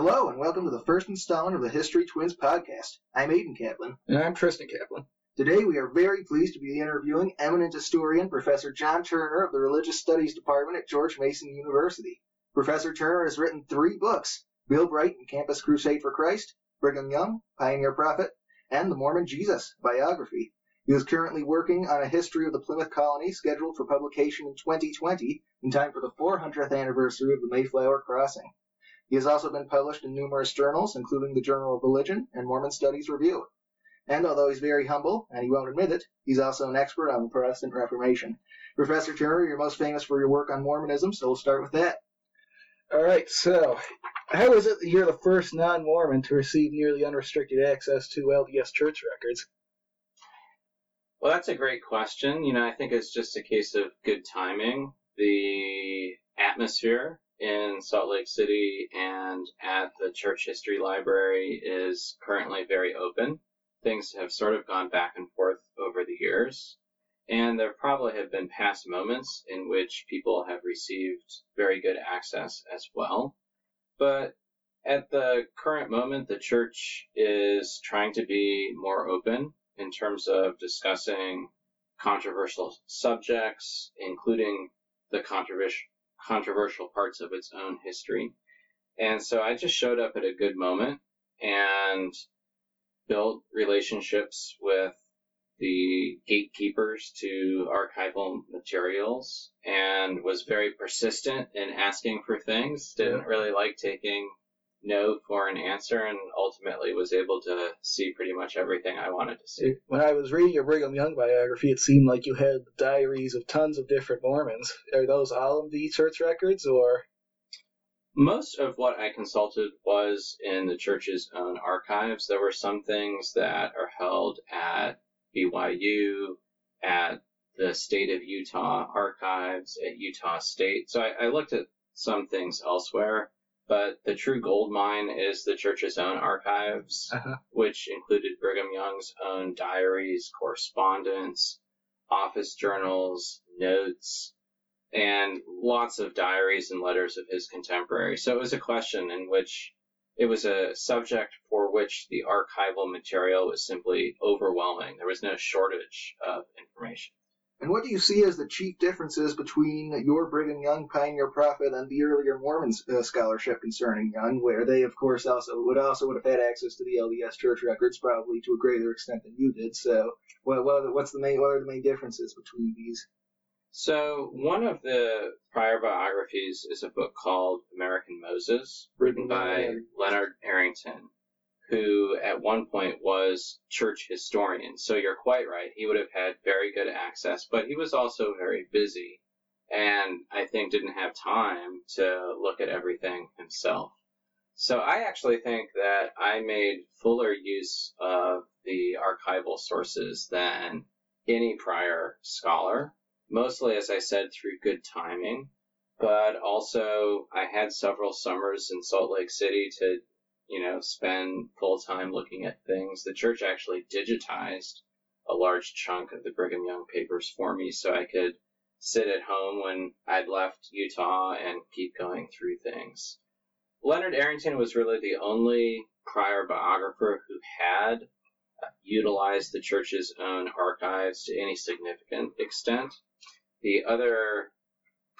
Hello, and welcome to the first installment of the History Twins podcast. I'm Aiden Kaplan. And I'm Tristan Kaplan. Today we are very pleased to be interviewing eminent historian Professor John Turner of the Religious Studies Department at George Mason University. Professor Turner has written three books Bill Bright and Campus Crusade for Christ, Brigham Young, Pioneer Prophet, and The Mormon Jesus biography. He is currently working on a history of the Plymouth colony scheduled for publication in 2020 in time for the 400th anniversary of the Mayflower Crossing. He has also been published in numerous journals, including the Journal of Religion and Mormon Studies Review. And although he's very humble, and he won't admit it, he's also an expert on the Protestant Reformation. Professor Turner, you're most famous for your work on Mormonism, so we'll start with that. All right, so how is it that you're the first non Mormon to receive nearly unrestricted access to LDS church records? Well, that's a great question. You know, I think it's just a case of good timing. The atmosphere in Salt Lake City and at the Church History Library is currently very open. Things have sort of gone back and forth over the years. And there probably have been past moments in which people have received very good access as well. But at the current moment, the church is trying to be more open in terms of discussing controversial subjects, including the controversial controversial parts of its own history. And so I just showed up at a good moment and built relationships with the gatekeepers to archival materials and was very persistent in asking for things. Didn't really like taking no for an answer and ultimately was able to see pretty much everything I wanted to see. When I was reading your Brigham Young biography, it seemed like you had diaries of tons of different Mormons. Are those all of the church records or? Most of what I consulted was in the church's own archives. There were some things that are held at BYU, at the state of Utah archives, at Utah State. So I, I looked at some things elsewhere but the true gold mine is the church's own archives, uh-huh. which included Brigham Young's own diaries, correspondence, office journals, notes, and lots of diaries and letters of his contemporaries. So it was a question in which it was a subject for which the archival material was simply overwhelming. There was no shortage of information. And what do you see as the chief differences between your Brigham Young Pioneer Prophet and the earlier Mormon uh, scholarship concerning Young, where they, of course, also would also would have had access to the LDS church records, probably to a greater extent than you did. So, what, what what's the main what are the main differences between these? So, one of the prior biographies is a book called American Moses, written by Leonard Arrington who at one point was church historian. So you're quite right. He would have had very good access, but he was also very busy and I think didn't have time to look at everything himself. So I actually think that I made fuller use of the archival sources than any prior scholar, mostly, as I said, through good timing. But also, I had several summers in Salt Lake City to you know, spend full time looking at things. The church actually digitized a large chunk of the Brigham Young papers for me so I could sit at home when I'd left Utah and keep going through things. Leonard Arrington was really the only prior biographer who had utilized the church's own archives to any significant extent. The other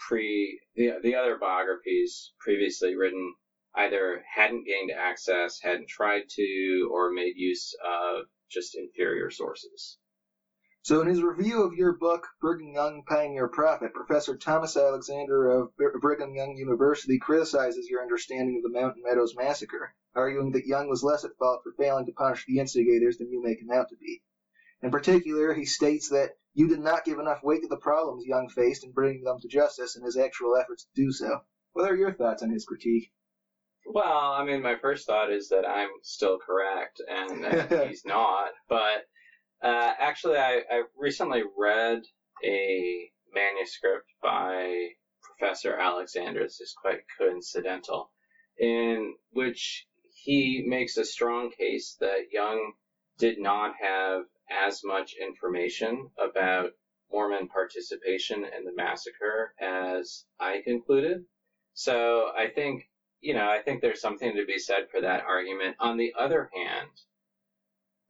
pre the, the other biographies previously written either hadn't gained access, hadn't tried to, or made use of just inferior sources. So, in his review of your book, Brigham Young Pioneer Prophet, Professor Thomas Alexander of Brigham Young University criticizes your understanding of the Mountain Meadows Massacre, arguing that Young was less at fault for failing to punish the instigators than you make him out to be. In particular, he states that you did not give enough weight to the problems Young faced in bringing them to justice in his actual efforts to do so. What are your thoughts on his critique? Well, I mean, my first thought is that I'm still correct and he's not. But uh, actually, I, I recently read a manuscript by Professor Alexander. This is quite coincidental, in which he makes a strong case that Young did not have as much information about Mormon participation in the massacre as I concluded. So I think you know, I think there's something to be said for that argument. On the other hand,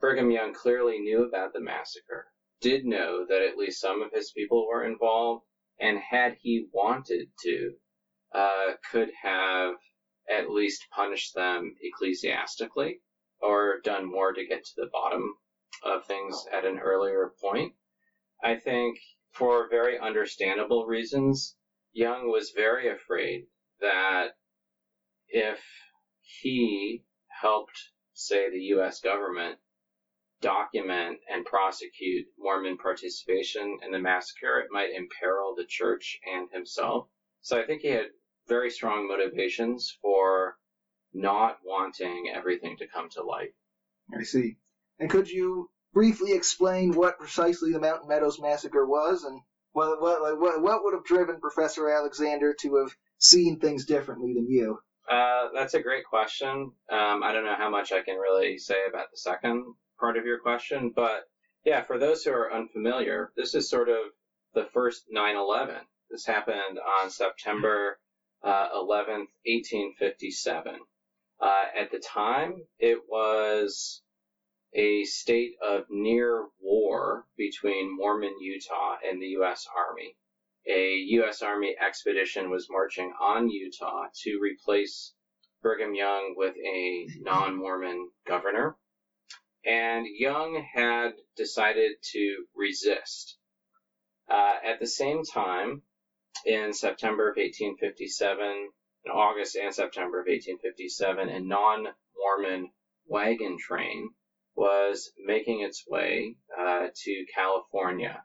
Brigham Young clearly knew about the massacre, did know that at least some of his people were involved, and had he wanted to, uh, could have at least punished them ecclesiastically or done more to get to the bottom of things at an earlier point. I think for very understandable reasons, Young was very afraid that if he helped, say, the U.S. government document and prosecute Mormon participation in the massacre, it might imperil the church and himself. So I think he had very strong motivations for not wanting everything to come to light. I see. And could you briefly explain what precisely the Mountain Meadows massacre was, and what what what, would have driven Professor Alexander to have seen things differently than you? Uh, that's a great question. Um, I don't know how much I can really say about the second part of your question, but yeah, for those who are unfamiliar, this is sort of the first 9/11. This happened on September uh, 11th, 1857. Uh, at the time, it was a state of near war between Mormon Utah and the U.S. Army. A U.S. Army expedition was marching on Utah to replace Brigham Young with a non Mormon governor. And Young had decided to resist. Uh, at the same time, in September of 1857, in August and September of 1857, a non Mormon wagon train was making its way uh, to California,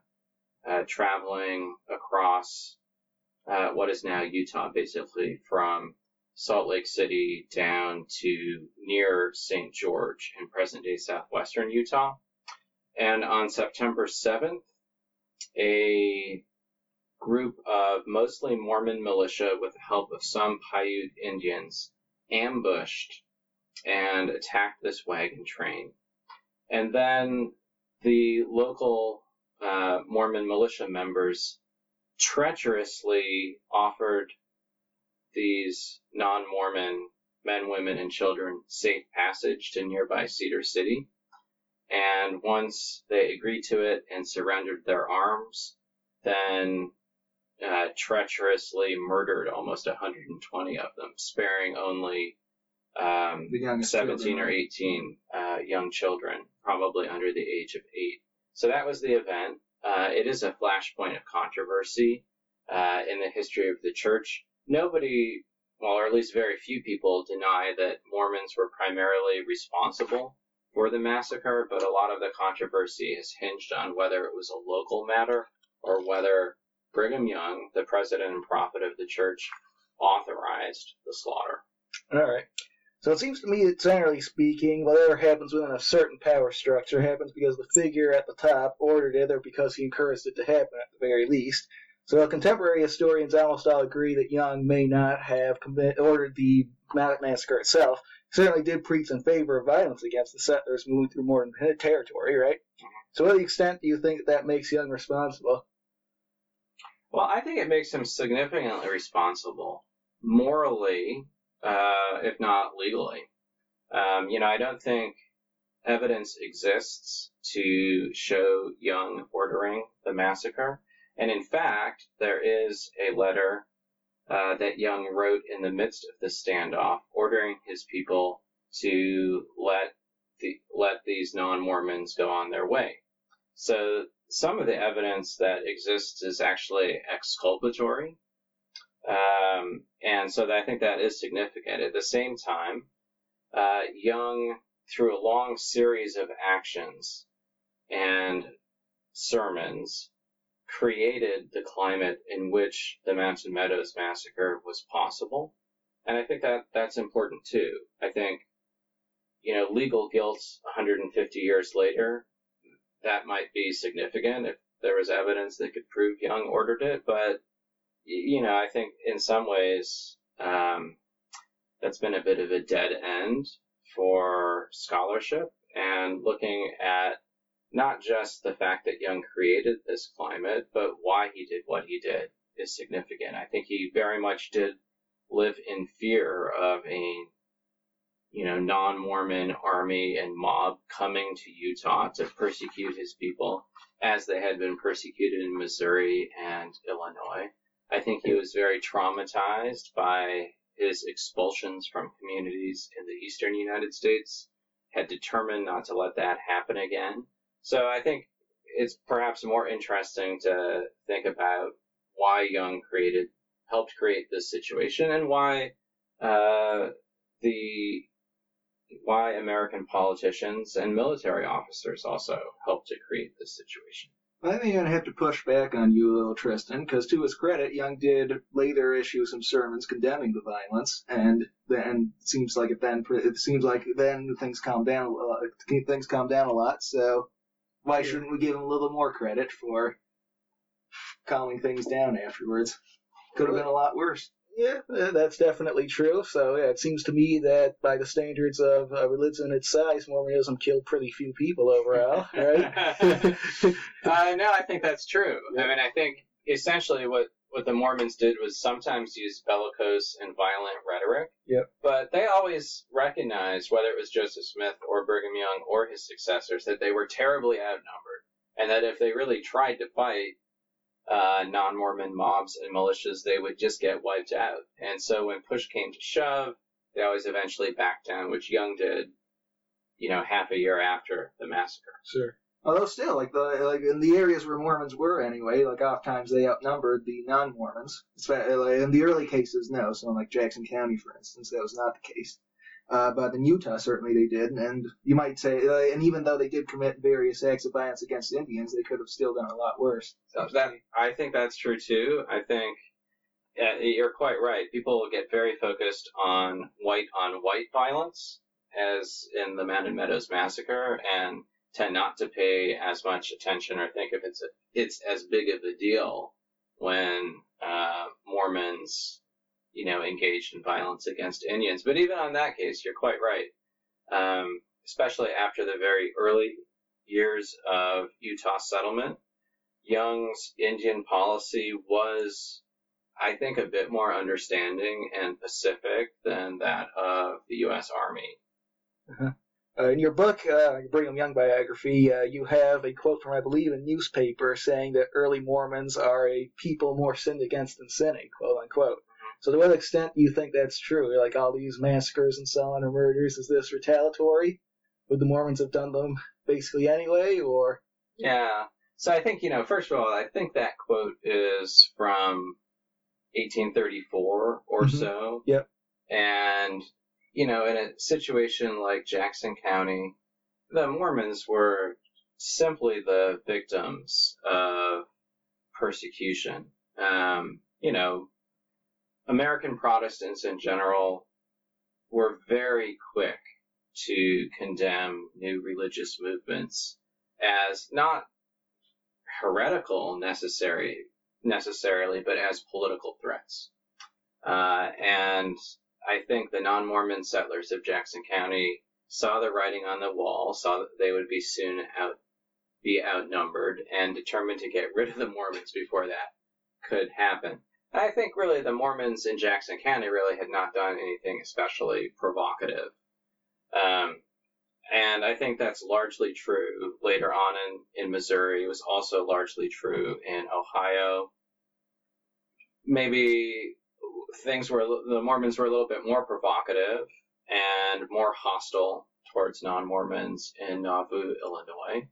uh, traveling across uh, what is now Utah, basically from Salt Lake City down to near St. George in present day southwestern Utah. And on September 7th, a group of mostly Mormon militia with the help of some Paiute Indians ambushed and attacked this wagon train. And then the local uh, Mormon militia members treacherously offered these non Mormon men, women, and children safe passage to nearby Cedar City. And once they agreed to it and surrendered their arms, then uh, treacherously murdered almost 120 of them, sparing only um, 17 children. or 18 uh, young children, probably under the age of eight. So that was the event. Uh, it is a flashpoint of controversy uh, in the history of the church. Nobody, well, or at least very few people, deny that Mormons were primarily responsible for the massacre, but a lot of the controversy is hinged on whether it was a local matter or whether Brigham Young, the president and prophet of the church, authorized the slaughter. All right. So it seems to me that generally speaking, whatever happens within a certain power structure happens because the figure at the top ordered it or because he encouraged it to happen at the very least. So contemporary historians almost all agree that Young may not have commit, ordered the massacre itself. Certainly did preach in favor of violence against the settlers moving through more territory, right? So, to what extent do you think that makes Young responsible? Well, I think it makes him significantly responsible morally uh, if not legally. Um, you know, I don't think evidence exists to show Young ordering the massacre. And in fact, there is a letter uh, that Young wrote in the midst of the standoff, ordering his people to let the, let these non-Mormons go on their way. So some of the evidence that exists is actually exculpatory um, and so I think that is significant. At the same time, uh, Young, through a long series of actions and sermons, created the climate in which the Mountain Meadows massacre was possible. And I think that that's important too. I think, you know, legal guilt 150 years later, that might be significant if there was evidence that could prove Young ordered it, but you know, I think in some ways um, that's been a bit of a dead end for scholarship and looking at not just the fact that Young created this climate, but why he did what he did is significant. I think he very much did live in fear of a you know non-Mormon army and mob coming to Utah to persecute his people as they had been persecuted in Missouri and Illinois. I think he was very traumatized by his expulsions from communities in the eastern United States, had determined not to let that happen again. So I think it's perhaps more interesting to think about why Young created, helped create this situation, and why uh, the why American politicians and military officers also helped to create this situation. I think I'm gonna have to push back on you a little, Tristan, because to his credit, Young did later issue some sermons condemning the violence, and then it seems like it then it seems like then things calmed down. Uh, things calmed down a lot. So why yeah. shouldn't we give him a little more credit for calming things down afterwards? Could have been a lot worse. Yeah, that's definitely true. So yeah, it seems to me that by the standards of uh, religion its size, Mormonism killed pretty few people overall, right? uh, no, I think that's true. Yeah. I mean, I think essentially what what the Mormons did was sometimes use bellicose and violent rhetoric. Yep. But they always recognized, whether it was Joseph Smith or Brigham Young or his successors, that they were terribly outnumbered, and that if they really tried to fight, uh, non-Mormon mobs and militias, they would just get wiped out. And so when push came to shove, they always eventually backed down, which Young did, you know, half a year after the massacre. Sure. Although still, like the like in the areas where Mormons were anyway, like oftentimes they outnumbered the non-Mormons. Especially in the early cases, no. So in like Jackson County, for instance, that was not the case. Uh, but in Utah, certainly they did, and you might say, uh, and even though they did commit various acts of violence against Indians, they could have still done a lot worse. So that I think that's true too. I think yeah, you're quite right. People get very focused on white on white violence, as in the Mountain Meadows massacre, and tend not to pay as much attention or think if it's a, it's as big of a deal when uh, Mormons you know, engaged in violence against Indians. But even on that case, you're quite right. Um, especially after the very early years of Utah settlement, Young's Indian policy was, I think, a bit more understanding and pacific than that of the U.S. Army. Uh-huh. Uh, in your book, uh, Brigham Young biography, uh, you have a quote from, I believe, a newspaper saying that early Mormons are a people more sinned against than sinning, quote unquote. So to what extent do you think that's true? Like all these massacres and so on or murders, is this retaliatory? Would the Mormons have done them basically anyway, or? Yeah. So I think, you know, first of all, I think that quote is from 1834 or mm-hmm. so. Yep. And, you know, in a situation like Jackson County, the Mormons were simply the victims of persecution. Um, you know, American Protestants in general were very quick to condemn new religious movements as not heretical necessary necessarily, but as political threats. Uh, and I think the non-Mormon settlers of Jackson County saw the writing on the wall, saw that they would be soon out be outnumbered, and determined to get rid of the Mormons before that could happen. I think really the Mormons in Jackson County really had not done anything especially provocative. Um, and I think that's largely true later on in, in Missouri. It was also largely true in Ohio. Maybe things were, the Mormons were a little bit more provocative and more hostile towards non Mormons in Nauvoo, Illinois.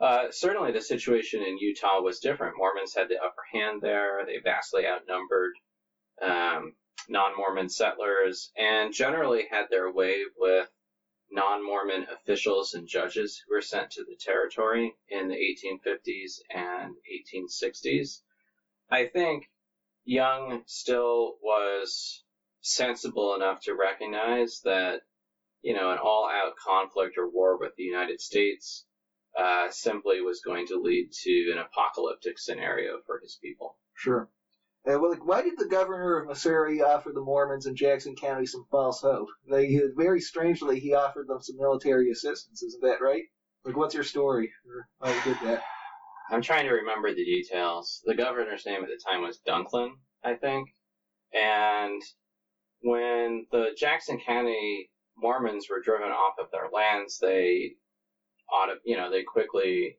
Uh, certainly, the situation in Utah was different. Mormons had the upper hand there. They vastly outnumbered um, non-Mormon settlers, and generally had their way with non-Mormon officials and judges who were sent to the territory in the 1850s and 1860s. I think Young still was sensible enough to recognize that, you know, an all-out conflict or war with the United States uh, simply was going to lead to an apocalyptic scenario for his people. Sure. Uh, well, like, why did the governor of Missouri offer the Mormons in Jackson County some false hope? They very strangely he offered them some military assistance. Isn't that right? Like, what's your story why he did that? I'm trying to remember the details. The governor's name at the time was Dunklin, I think, and when the Jackson County Mormons were driven off of their lands, they ought you know, they quickly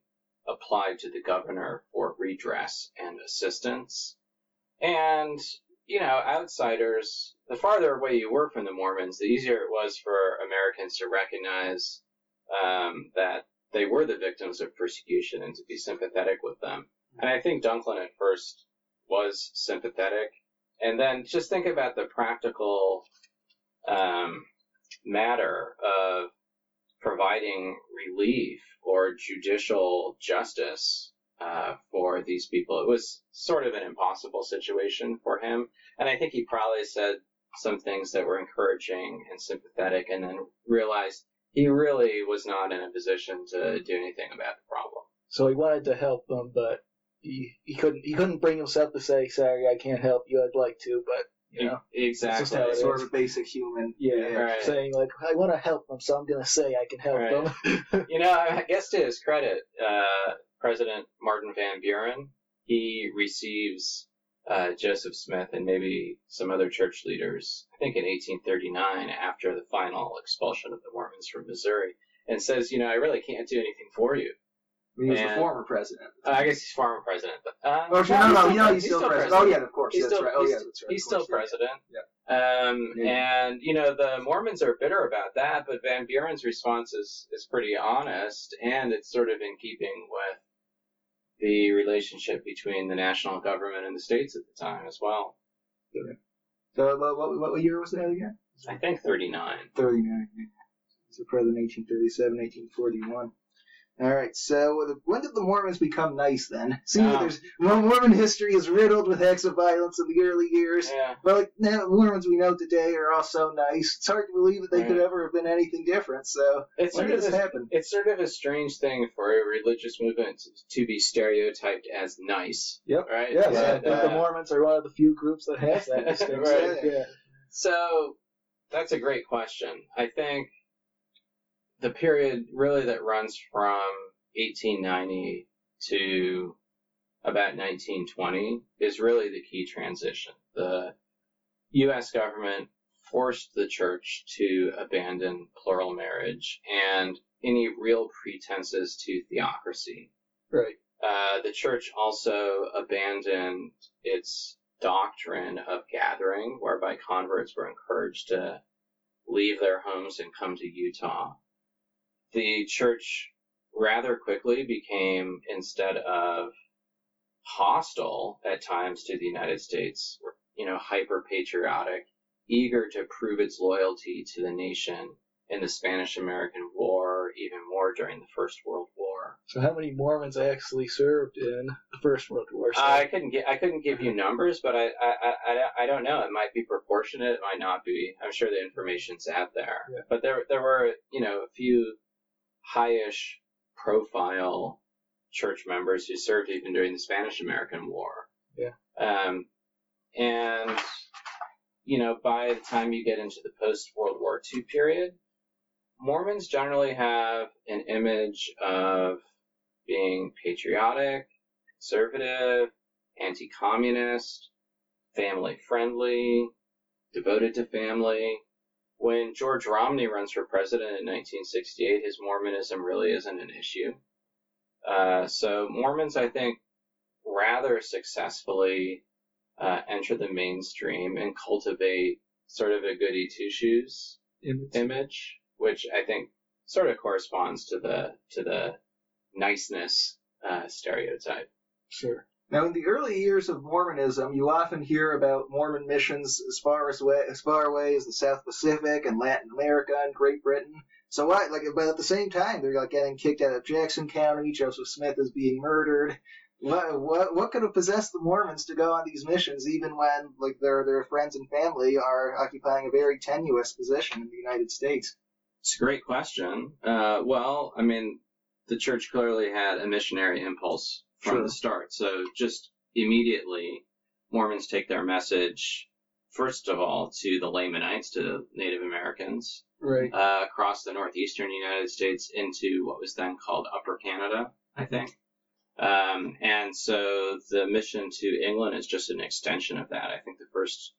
applied to the governor for redress and assistance. And, you know, outsiders, the farther away you were from the Mormons, the easier it was for Americans to recognize um, that they were the victims of persecution and to be sympathetic with them. And I think Dunklin at first was sympathetic. And then just think about the practical um, matter of providing relief or judicial justice uh, for these people. It was sort of an impossible situation for him. And I think he probably said some things that were encouraging and sympathetic and then realized he really was not in a position to do anything about the problem. So he wanted to help them, but he, he couldn't he couldn't bring himself to say, "Sorry, I can't help you. I'd like to, but know, exactly. how it sort is. of a basic human. yeah, Right. saying like, I want to help them, so I'm gonna say I can help Right. them." You know, I guess to his credit, uh, President Martin Van Buren, he receives uh, Joseph Smith and maybe some other church leaders, I think in 1839, after the final expulsion of the Mormons from Missouri, and says, you know, I really can't do anything for you. He was the former president. Uh, I guess he's former president, but uh, Oh, no, he's no, still you he's still president. Oh, yeah, of course. He's that's still- right. Oh, he's- yeah, that's right. He's still course, yeah. president. Um, Yeah. and you know the Mormons are bitter about that, but Van Buren's response is is pretty honest, and it's sort of in keeping with the relationship between the national government and the states at the time as well. So, what, what, what year was that again? I think 39. 39. He's a president 1837, 1841. All right, so uh, when did the Mormons become nice then? See, Um, there's Mormon history is riddled with acts of violence in the early years. Yeah. But like now, Mormons we know today are all so nice. It's hard to believe that they could ever have been anything different. So It's when sort did of this a, happen? it's sort of a strange thing for a religious movement to be stereotyped as nice. Yep. Right. Yeah, Yeah, I think the uh, Mormons are one of the few groups that has that distinction. Right. Yeah. So that's a great question. I think the period really that runs from 1890 to about 1920 is really the key transition. The U.S. government forced the church to abandon plural marriage and any real pretenses to theocracy. Right. Uh, the church also abandoned its doctrine of gathering, whereby converts were encouraged to leave their homes and come to Utah. The church rather quickly became, instead of hostile at times to the United States, you know, hyper patriotic, eager to prove its loyalty to the nation in the Spanish American War, even more during the First World War. So how many Mormons actually served in the First World War? So- I couldn't get I couldn't give you mm-hmm. numbers, but I, I, I, I don't- know. It might be proportionate. It might not be. I'm sure the information's out there. Yeah. But there there were you know a few highish profile church members who served even during the Spanish American War. Yeah. Um, and you know by the time you get into the post World War II period, Mormons generally have an image of being patriotic, conservative, anti-communist, family-friendly, devoted to family. When George Romney runs for president in 1968, his Mormonism really isn't an issue. Uh, so Mormons, I think, rather successfully uh, enter the mainstream and cultivate sort of a goody two shoes Image. image, which I think sort of corresponds to the to the niceness uh, stereotype. Sure. Now, in the early years of Mormonism, you often hear about Mormon missions as far as way, as far away as the South Pacific and Latin America and Great Britain. So why, like, but at the same time, they're like getting kicked out of Jackson County. Joseph Smith is being murdered. What, what, what could have possessed the Mormons to go on these missions, even when, like, their their friends and family are occupying a very tenuous position in the United States? It's a great question. Uh, well, I mean, the church clearly had a missionary impulse from Sure. the start. So just immediately, Mormons take their message, first of all, to the Lamanites, to Native Americans, Right. uh, across the northeastern United States into what was then called Upper Canada, I think. Um, and so the mission to England is just an extension of that. I think the first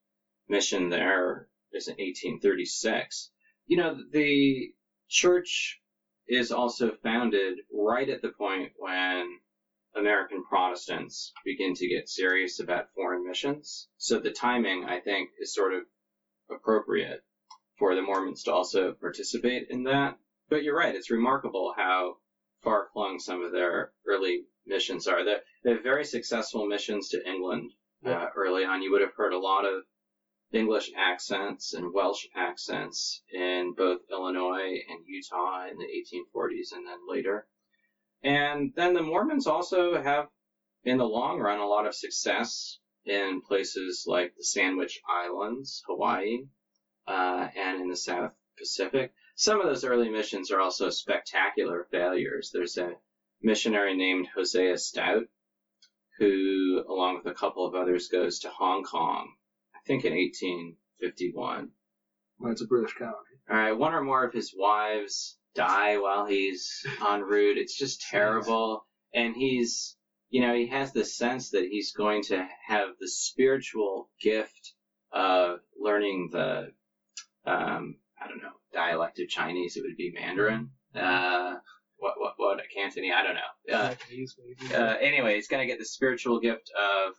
mission there is in 1836. You know, the church is also founded right at the point when American Protestants begin to get serious about foreign missions. So the timing, I think, is sort of appropriate for the Mormons to also participate in that. But you're right, it's remarkable how far flung some of their early missions are. They they have very successful missions to England uh, early on. You would have heard a lot of English accents and Welsh accents in both Illinois and Utah in the 1840s and then later. And then the Mormons also have, in the long run, a lot of success in places like the Sandwich Islands, Hawaii, uh, and in the South Pacific. Some of those early missions are also spectacular failures. There's a missionary named Hosea Stout who, along with a couple of others, goes to Hong Kong, I think in 1851. Well, it's a British colony. All right, one or more of his wives die while he's en route. It's just terrible. And he's, you know, he has the sense that he's going to have the spiritual gift of learning the, um, I don't know, dialect of Chinese. It would be Mandarin. Uh, what, what, what, Cantonese? I don't know. Uh, uh, anyway, he's going to get the spiritual gift of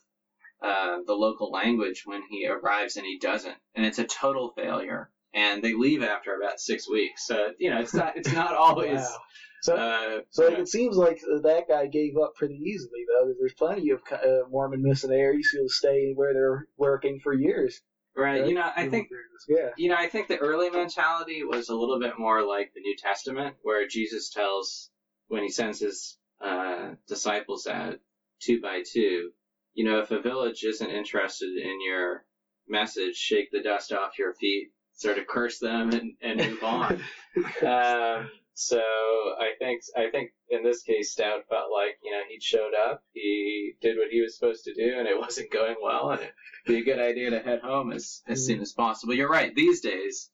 uh, the local language when he arrives, and he doesn't, and it's a total failure. And they leave after about six weeks. So you know, it's not it's not always. Wow. So, Uh, so like, it seems like that guy gave up pretty easily, though. 'cause There's plenty of uh, Mormon missionaries who stay where they're working for years. right. You know, I think Yeah. you know, I think the early mentality was a little bit more like the New Testament, where Jesus tells when he sends his uh, disciples out two by two, you know, if a village isn't interested in your message, shake the dust off your feet, sort of curse them, and, and move on. um, so I think I think in this case, Stout felt like you know he'd showed up, he did what he was supposed to do, and it wasn't going well, and it'd be a good idea to head home as as soon as possible. You're right. These days,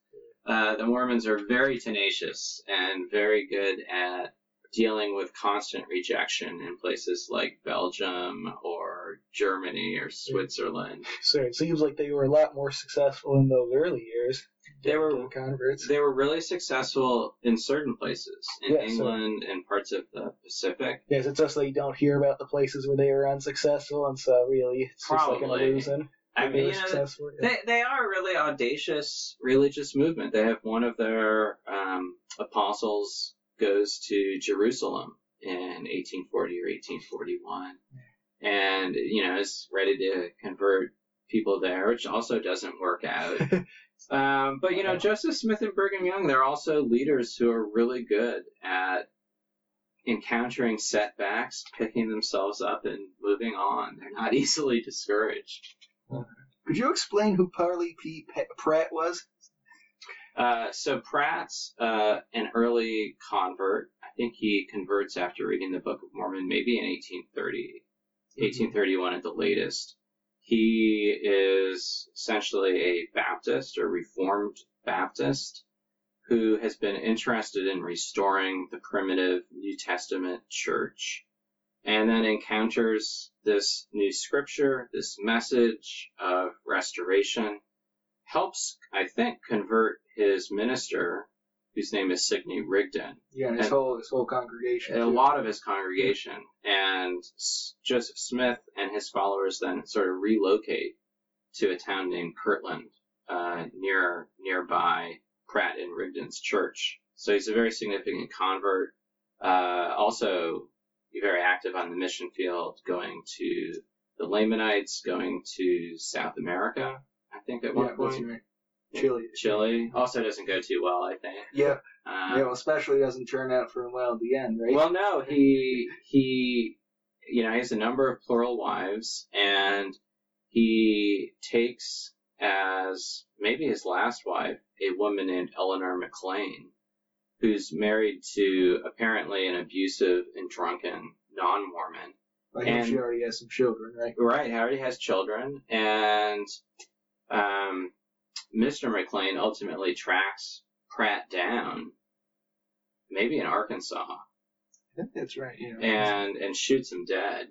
uh, the Mormons are very tenacious and very good at dealing with constant rejection in places like Belgium or Germany or Switzerland. So it seems like they were a lot more successful in those early years. They were converts. they were really successful in certain places in Yeah, so- England and parts of the Pacific. Yes, it's just that you don't hear about the places where they were unsuccessful, and so really it's just like an Probably. illusion. I they mean, you know, yeah. They, they are a really audacious religious movement. They have one of their um, apostles goes to Jerusalem in 1840 or 1841, and you know is ready to convert people there, which also doesn't work out. um, but you know, Joseph Smith and Brigham Young, they're also leaders who are really good at encountering setbacks, picking themselves up, and moving on. They're not easily discouraged. Could you explain who Parley P. Pratt was? Uh, so Pratt's uh, an early convert. I think he converts after reading the Book of Mormon, maybe in 1830, 1831 at the latest. He is essentially a Baptist or Reformed Baptist who has been interested in restoring the primitive New Testament church and then encounters this new scripture, this message of restoration, helps, I think, convert his minister, whose name is Sidney Rigdon, Yeah, and his And- whole his whole congregation. a too. lot of his congregation, and S- Joseph Smith and his followers then sort of relocate to a town named Kirtland, uh, near nearby Pratt and Rigdon's church. So he's a very significant convert. Uh, also, very active on the mission field, going to the Lamanites, going to South America. I think at one Yeah, point. right. Chile. Chili also doesn't go too well, I think. Yeah, Um, yeah. Well, especially doesn't turn out for him well at the end, right? Well, no, he he, you know, he has a number of plural wives, and he takes as maybe his last wife a woman named Eleanor McLean, who's married to apparently an abusive and drunken non-Mormon. I think she already has some children, right? Right, already has children, and um, Mr. McLean ultimately tracks Pratt down, maybe in Arkansas, I think that's right. Yeah. and and shoots him dead.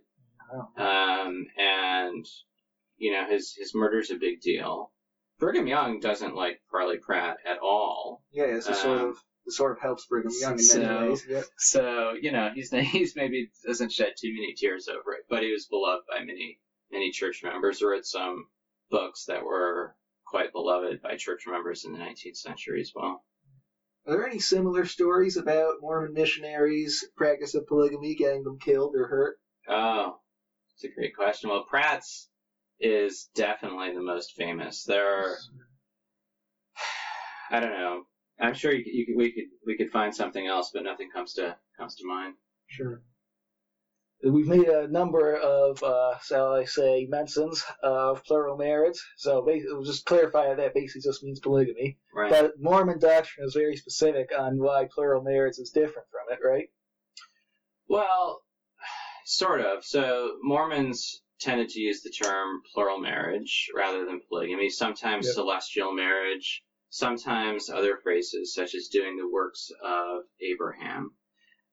Wow. Um, and you know his his murder's a big deal. Brigham Young doesn't like Parley Pratt at all. Yeah, it's a sort Um, of it sort of helps Brigham Young in so- many ways. Yep. So you know he's he's maybe doesn't shed too many tears over it, but he was beloved by many many church members. Wrote some books that were quite beloved by church members in the 19th century as well. Are there any similar stories about Mormon missionaries' practice of polygamy getting them killed or hurt? Oh, it's a great question. Well, Pratt's is definitely the most famous. There are, I don't know. I'm sure you, you we could we could find something else, but nothing comes to comes to mind. Sure. We've made a number of, uh, shall I say, mentions of plural marriage. So basically, we'll just clarify that basically just means polygamy. Right. But Mormon doctrine is very specific on why plural marriage is different from it, right? Well, sort of. So Mormons tended to use the term plural marriage rather than polygamy. Sometimes Yep. celestial marriage. Sometimes other phrases such as doing the works of Abraham.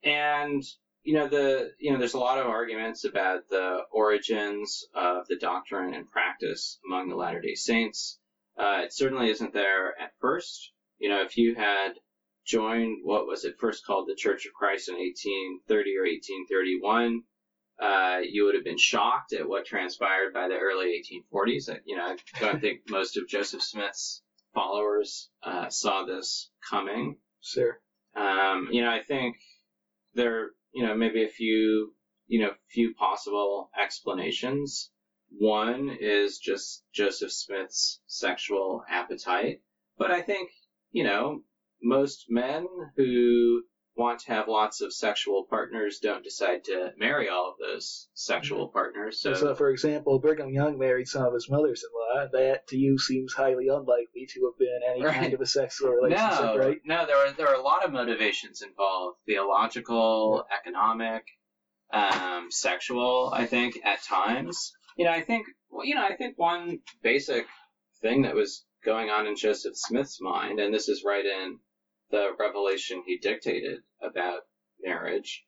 And you know the you know there's a lot of arguments about the origins of the doctrine and practice among the Latter Day Saints. Uh, it certainly isn't there at first. You know, if you had joined what was at first called the Church of Christ in 1830 or 1831, uh, you would have been shocked at what transpired by the early 1840s. Uh, You know, I don't think most of Joseph Smith's followers uh, saw this coming. Sure. Um, you know, I think there, you know, maybe a few, you know, few possible explanations. One is just Joseph Smith's sexual appetite, but I think, you know, most men who want to have lots of sexual partners don't decide to marry all of those sexual partners. So, So, for example, Brigham Young married some of his mothers-in-law. That to you seems highly unlikely to have been any Right. kind of a sexual relationship, no, right? no, there are there are a lot of motivations involved: theological, economic, um, sexual. I think at times, you know, I think, well, you know, I think one basic thing that was going on in Joseph Smith's mind, and this is right in the revelation he dictated about marriage,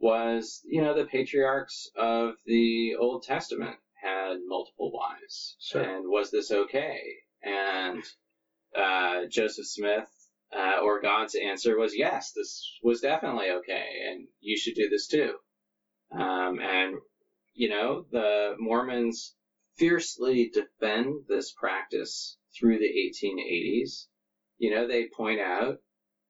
was you know the patriarchs of the Old Testament had multiple wives, Sure. and was this okay? And uh, Joseph Smith uh, or God's answer was yes, this was definitely okay, and you should do this too. Um, and you know the Mormons fiercely defend this practice through the 1880s. You know they point out,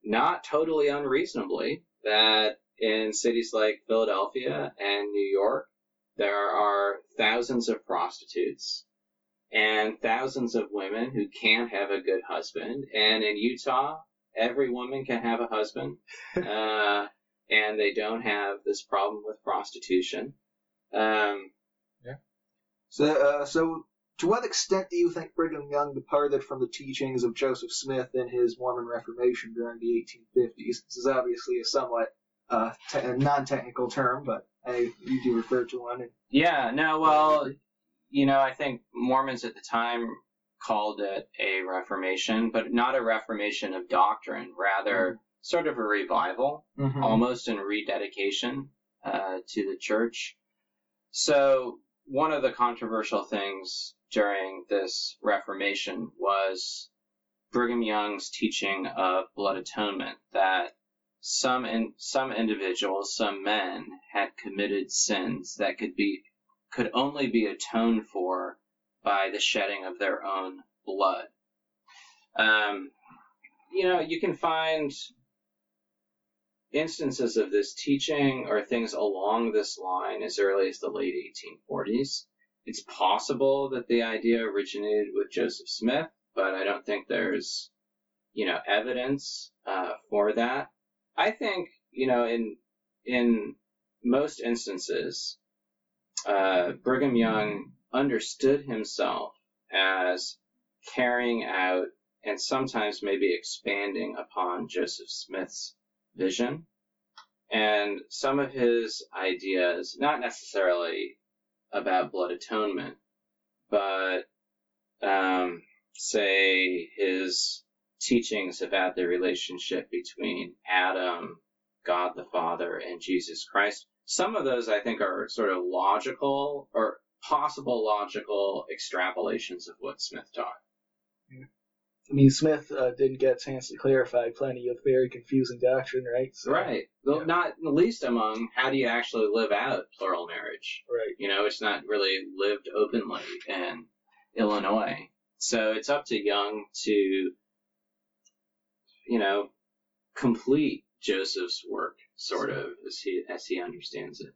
not totally unreasonably, that in cities like Philadelphia and New York, there are thousands of prostitutes and thousands of women who can't have a good husband. And in Utah, every woman can have a husband, uh, and they don't have this problem with prostitution. Um, So, uh, so to what extent do you think Brigham Young departed from the teachings of Joseph Smith in his Mormon Reformation during the 1850s? This is obviously a somewhat uh, te- non-technical term, but I, you do refer to one. And, yeah, no, well, you know, I think Mormons at the time called it a reformation, but not a reformation of doctrine, rather sort of a revival. Mhm. almost in rededication uh, to the church. So one of the controversial things during this Reformation was Brigham Young's teaching of blood atonement that some in, some individuals, some men, had committed sins that could be could only be atoned for by the shedding of their own blood. Um, you know, you can find instances of this teaching or things along this line as early as the late 1840s. It's possible that the idea originated with Joseph Smith, but I don't think there's, you know, evidence uh, for that. I think, you know, in in most instances, uh, Brigham Young understood himself as carrying out and sometimes maybe expanding upon Joseph Smith's vision. And some of his ideas, not necessarily about blood atonement, but um, say his teachings about the relationship between Adam, God the Father, and Jesus Christ. Some of those I think are sort of logical or possible logical extrapolations of what Smith taught. I mean, Smith uh, didn't get a chance to clarify plenty of very confusing doctrine, right? So, Right. Well, Yeah. not least among how do you actually live out plural marriage? Right. You know, it's not really lived openly in Illinois. So it's up to Young to, you know, complete Joseph's work, sort of, as he as he understands it.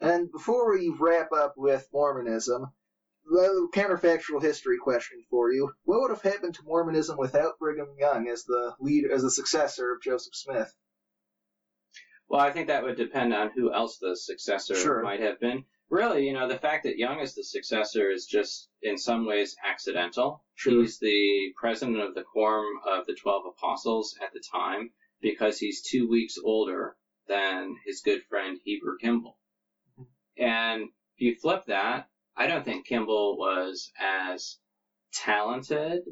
And before we wrap up with Mormonism, the counterfactual history question for you: What would have happened to Mormonism without Brigham Young as the leader, as the successor of Joseph Smith? Well, I think that would depend on who else the successor Sure. might have been. Really, you know, the fact that Young is the successor is just in some ways accidental. Sure. He's the president of the Quorum of the Twelve Apostles at the time because he's two weeks older than his good friend Heber Kimball. Mm-hmm. And if you flip that, I don't think Kimball was as talented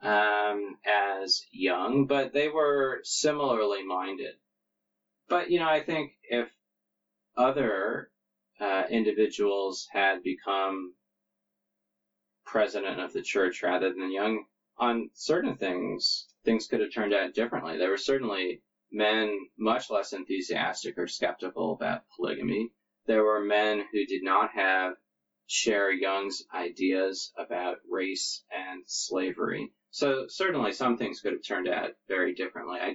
um, as Young, but they were similarly minded. But you know, I think if other uh, individuals had become president of the church rather than Young, on certain things, things could have turned out differently. There were certainly men much less enthusiastic or skeptical about polygamy. There were men who did not have share Young's ideas about race and slavery. So certainly some things could have turned out very differently. I,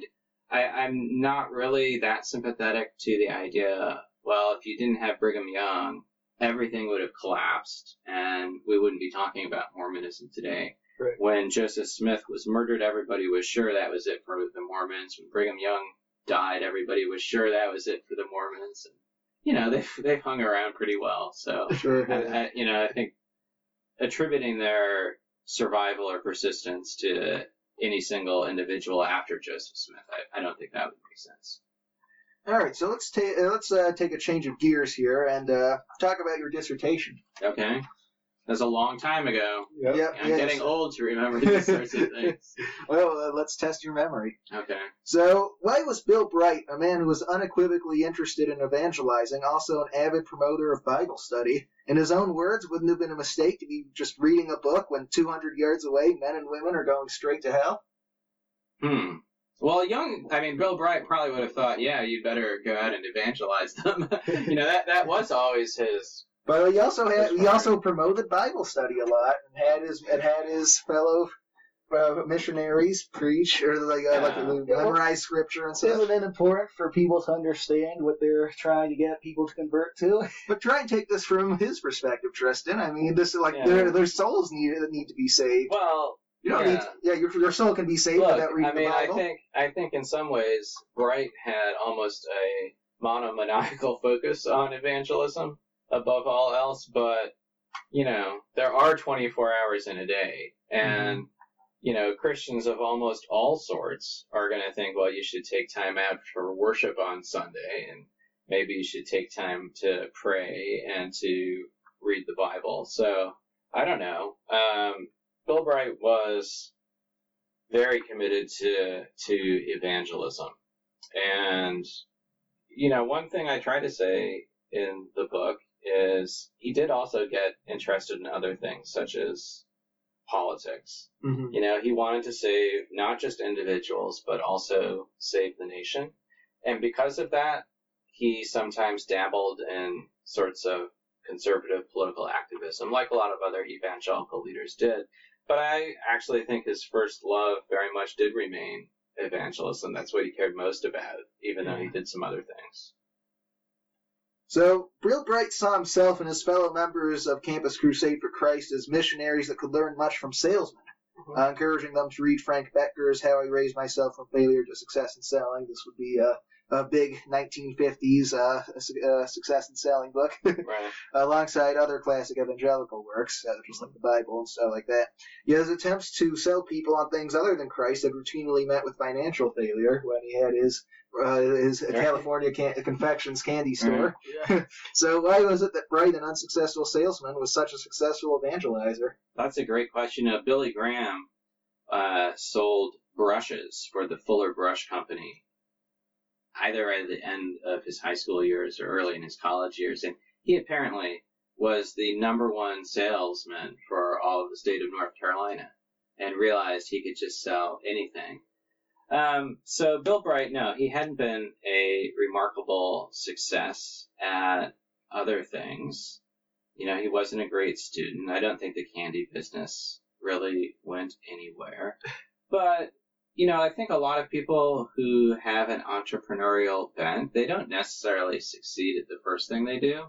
I, I'm not really that sympathetic to the idea, well, if you didn't have Brigham Young, everything would have collapsed and we wouldn't be talking about Mormonism today. Right. When Joseph Smith was murdered, everybody was sure that was it for the Mormons. When Brigham Young died, everybody was sure that was it for the Mormons. And, you know, they've, they've hung around pretty well. So, Sure. I, I, you know, I think attributing their survival or persistence to any single individual after Joseph Smith, I, I don't think that would make sense. All right, so let's take let's uh, take a change of gears here and uh, talk about your dissertation. Okay? That's a long time ago. Yep. Yep, I'm yes. getting old to remember these sorts of things. Well, uh, let's test your memory. Okay. So, why was Bill Bright, a man who was unequivocally interested in evangelizing, also an avid promoter of Bible study? In his own words, wouldn't it have been a mistake to be just reading a book when 200 yards away, men and women are going straight to hell? Hmm. Well, young, I mean, Bill Bright probably would have thought, yeah, you'd better go out and evangelize them. you know, that, that was always his. But he also had he also promoted Bible study a lot and had his and had his fellow uh, missionaries preach or like uh, like Yeah. uh, Yeah, memorize scripture and stuff. Isn't it important for people to understand what they're trying to get people to convert to? But try and take this from his perspective, Tristan. I mean, this is like Yeah. their their souls need that need to be saved. Well, You don't yeah. need, yeah, your, your soul can be saved Look, without reading I mean, the I think I think in some ways Bright had almost a monomaniacal focus on evangelism above all else, but you know, there are 24 hours in a day, and you know, Christians of almost all sorts are going to think, well, you should take time out for worship on Sunday, and maybe you should take time to pray and to read the Bible. So I don't know. Um, Bill Bright was very committed to to evangelism, and you know, one thing I try to say in the book is he did also get interested in other things such as politics. Mhm. You know, he wanted to save not just individuals, but also save the nation. And because of that, he sometimes dabbled in sorts of conservative political activism, like a lot of other evangelical leaders did. But I actually think his first love very much did remain evangelism. That's what he cared most about, even though he did some other things. So, Bill Bright saw himself and his fellow members of Campus Crusade for Christ as missionaries that could learn much from salesmen, Mhm. uh, encouraging them to read Frank Bettger's How I Raised Myself from Failure to Success in Selling. This would be a, a big 1950s uh, uh, success in selling book. Right. alongside other classic evangelical works, uh, just like the Bible and stuff like that. Yet his attempts to sell people on things other than Christ had routinely met with financial failure when he had his uh, his Right. California can- confections candy store. Yeah. So why was it that Bright, an unsuccessful salesman, was such a successful evangelizer? That's a great question. Uh, Billy Graham uh, sold brushes for the Fuller Brush Company, either at the end of his high school years or early in his college years, and he apparently was the number one salesman for all of the state of North Carolina. and realized he could just sell anything. Um, so Bill Bright, no, he hadn't been a remarkable success at other things. You know, he wasn't a great student. I don't think the candy business really went anywhere. But, you know, I think a lot of people who have an entrepreneurial bent, they don't necessarily succeed at the first thing they do.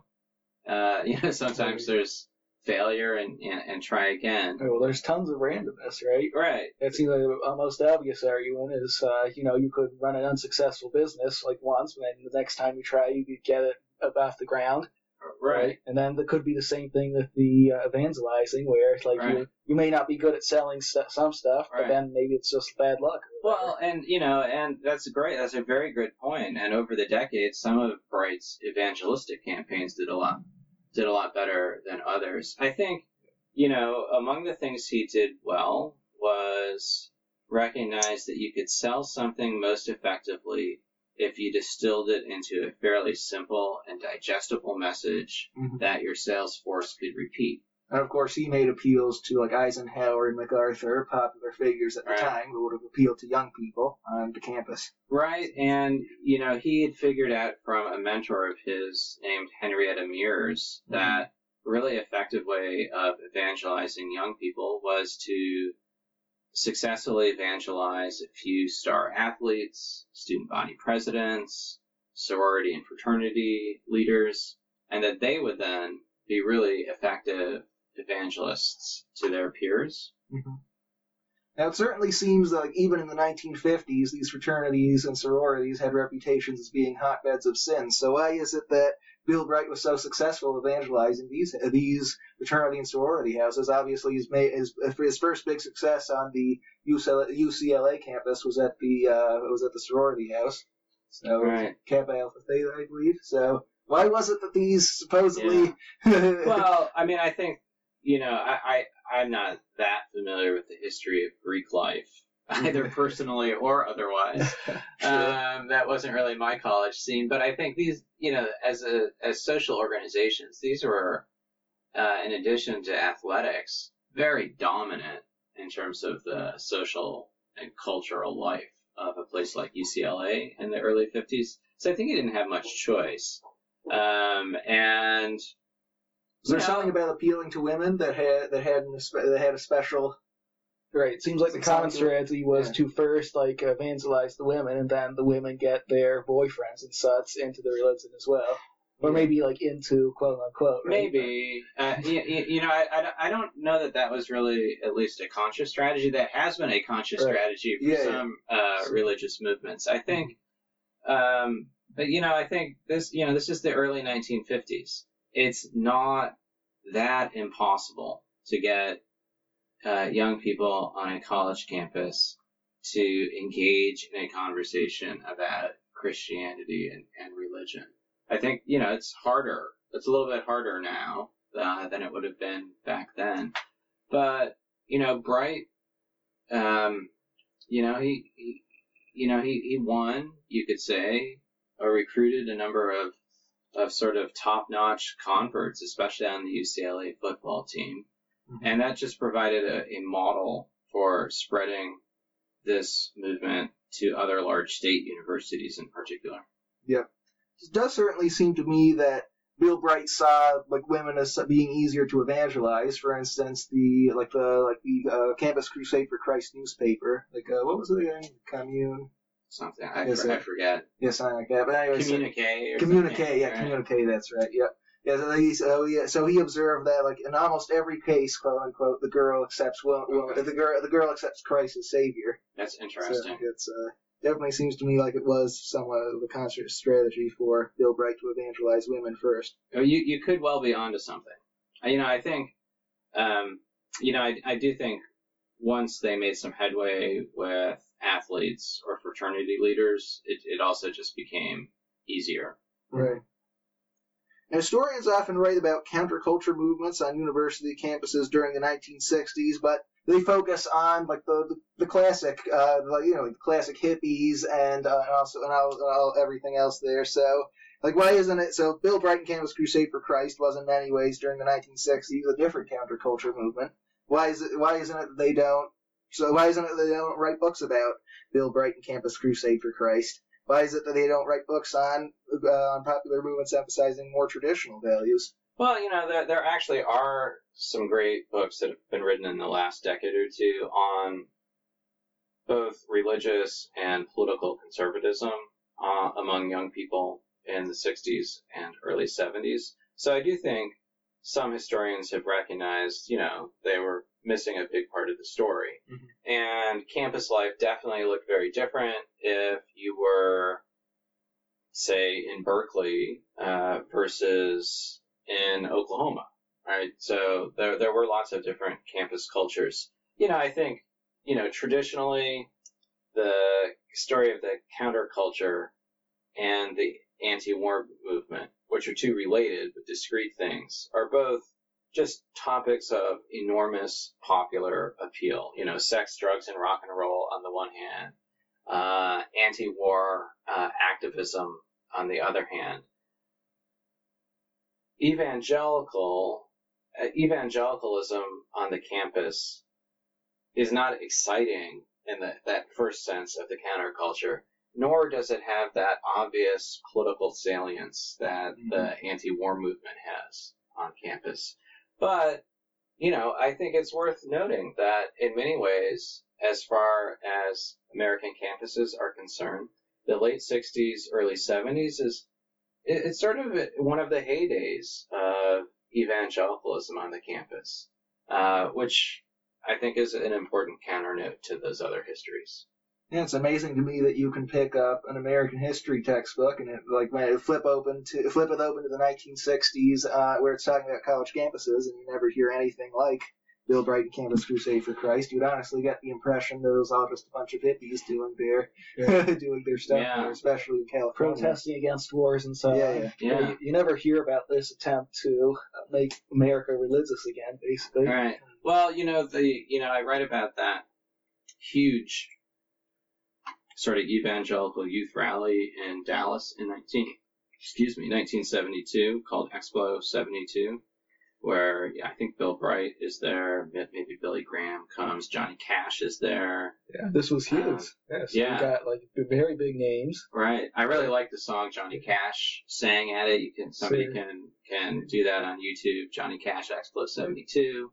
Uh, you know, sometimes there's failure and, and, and try again. Well, there's tons of randomness, right? Right. It seems like the most obvious argument is, uh, you know, you could run an unsuccessful business like once, and then the next time you try, you could get it up off the ground. Right. And then there could be the same thing with the uh, evangelizing, where it's like Right. you you may not be good at selling st- some stuff, Right. but then maybe it's just bad luck. Well, and you know, and that's great. That's a very good point. And over the decades, some of Bright's evangelistic campaigns did a lot did a lot better than others. I think, you know, among the things he did well was recognize that you could sell something most effectively if you distilled it into a fairly simple and digestible message Mhm. that your sales force could repeat. And of course, he made appeals to like Eisenhower and MacArthur, popular figures at the Right. time, who would have appealed to young people on the campus. Right, and you know he had figured out from a mentor of his named Henrietta Mears mm-hmm. that really effective way of evangelizing young people was to successfully evangelize a few star athletes, student body presidents, sorority and fraternity leaders, and that they would then be really effective evangelists to their peers. Now, it certainly seems like even in the 1950s, these fraternities and sororities had reputations as being hotbeds of sin. So why is it that Bill Bright was so successful evangelizing these these fraternity and sorority houses? Obviously, his, his, his first big success on the UCLA, UCLA campus was at the uh, was at the sorority house. So Right. Kappa Alpha Theta, I believe. So why was it that these supposedly? well, I mean, I think you know, I, I I'm not that familiar with the history of Greek life, either personally or otherwise. Um, that wasn't really my college scene, but I think these, you know, as a as social organizations, these were, uh, in addition to athletics, very dominant in terms of the social and cultural life of a place like UCLA in the early 50s. So I think he didn't have much choice. Um, and Was there you something about appealing to women that had that had an, that had a special? Right. It seems like the common strategy was yeah. to first like evangelize the women, and then the women get their boyfriends and such into the religion as well, or Yeah. maybe like into quote unquote. Right? Maybe. Uh, you, you know, I, I, I don't know that that was really at least a conscious strategy. That has been a conscious Right. strategy for Yeah, yeah. some uh, religious movements. I think, um, but you know, I think this, you know, this is the early 1950s. It's not that impossible to get uh, young people on a college campus to engage in a conversation about Christianity and, and religion. I think, you know, it's harder. It's a little bit harder now uh, than it would have been back then. But, you know, Bright, um, you know, he, he you know, he, he won, you could say, or recruited a number of, of sort of top-notch converts, especially on the UCLA football team. Mhm. And that just provided a, a model for spreading this movement to other large state universities in particular. Yeah. It does certainly seem to me that Bill Bright saw like women as being easier to evangelize. For instance, the like the like the uh, Campus Crusade for Christ newspaper. Like uh, what was it again? Commune. Something I, Yes, for- I forget. Yeah, something like that. But anyway, so- Communique. Or communique. Yeah, right? communique. That's right. Yep. Yeah, so he, so, he, so he observed that, like in almost every case, quote unquote, the girl accepts will Okay. the girl the girl accepts Christ as Savior. That's So interesting. it's uh, definitely seems to me like it was somewhat of a conscious strategy for Bill Bright to evangelize women first. Oh, you you could well be onto something. You know, I think, um, you know, I I do think once they made some headway with athletes or fraternity leaders, it it also just became easier. Right. Historians often write about counterculture movements on university campuses during the 1960s, but they focus on like the the, the classic, uh, you know, the classic hippies and uh, and also and all, and all everything else there. So, like, why isn't it? So, Bill Bright and Campus Crusade for Christ was in many ways during the 1960s a different counterculture movement. Why is it? Why isn't it they don't So why isn't it that they don't write books about Bill Bright and Campus Crusade for Christ? Why is it that they don't write books on uh, on popular movements emphasizing more traditional values? Well, you know, there there actually are some great books that have been written in the last decade or two on both religious and political conservatism uh, among young people in the 60s and early 70s. So I do think some historians have recognized, you know, they were missing a big part of the story. Mhm. And campus life definitely looked very different if you were, say, in Berkeley uh, versus in Oklahoma, right? So there there were lots of different campus cultures. You know, I think, you know, traditionally the story of the counterculture and the anti-war movement, which are two related but discrete things, are both just topics of enormous popular appeal. You know, sex, drugs, and rock and roll on the one hand, uh, anti-war uh, activism on the other hand. Evangelical, uh, evangelicalism on the campus is not exciting in the, that first sense of the counterculture, nor does it have that obvious political salience that the anti-war movement has on campus. But, you know, I think it's worth noting that in many ways, as far as American campuses are concerned, the late 60s, early 70s is it, it's sort of one of the heydays of evangelicalism on the campus, uh, which I think is an important counternote to those other histories. Yeah, it's amazing to me that you can pick up an American history textbook and it, like flip open to flip it open to the 1960s, uh, where it's talking about college campuses, and you never hear anything like Bill Bright and Campus Crusade for Christ. You'd honestly get the impression that it was all just a bunch of hippies doing their doing their stuff, Yeah. there, especially in California. protesting against wars and so Yeah, yeah. You, Yeah. you, you never hear about this attempt to uh, make America religious again, basically. All right. Well, you know the you know I write about that huge sort of evangelical youth rally in Dallas in 19 excuse me 1972 called Expo 72 where yeah, I think Bill Bright is there maybe Billy Graham comes Johnny Cash is there Yeah, this was huge. Um, yeah, so yeah. got like very big names. right I really like the song Johnny Cash sang at it you can somebody can can do that on YouTube Johnny Cash Expo 72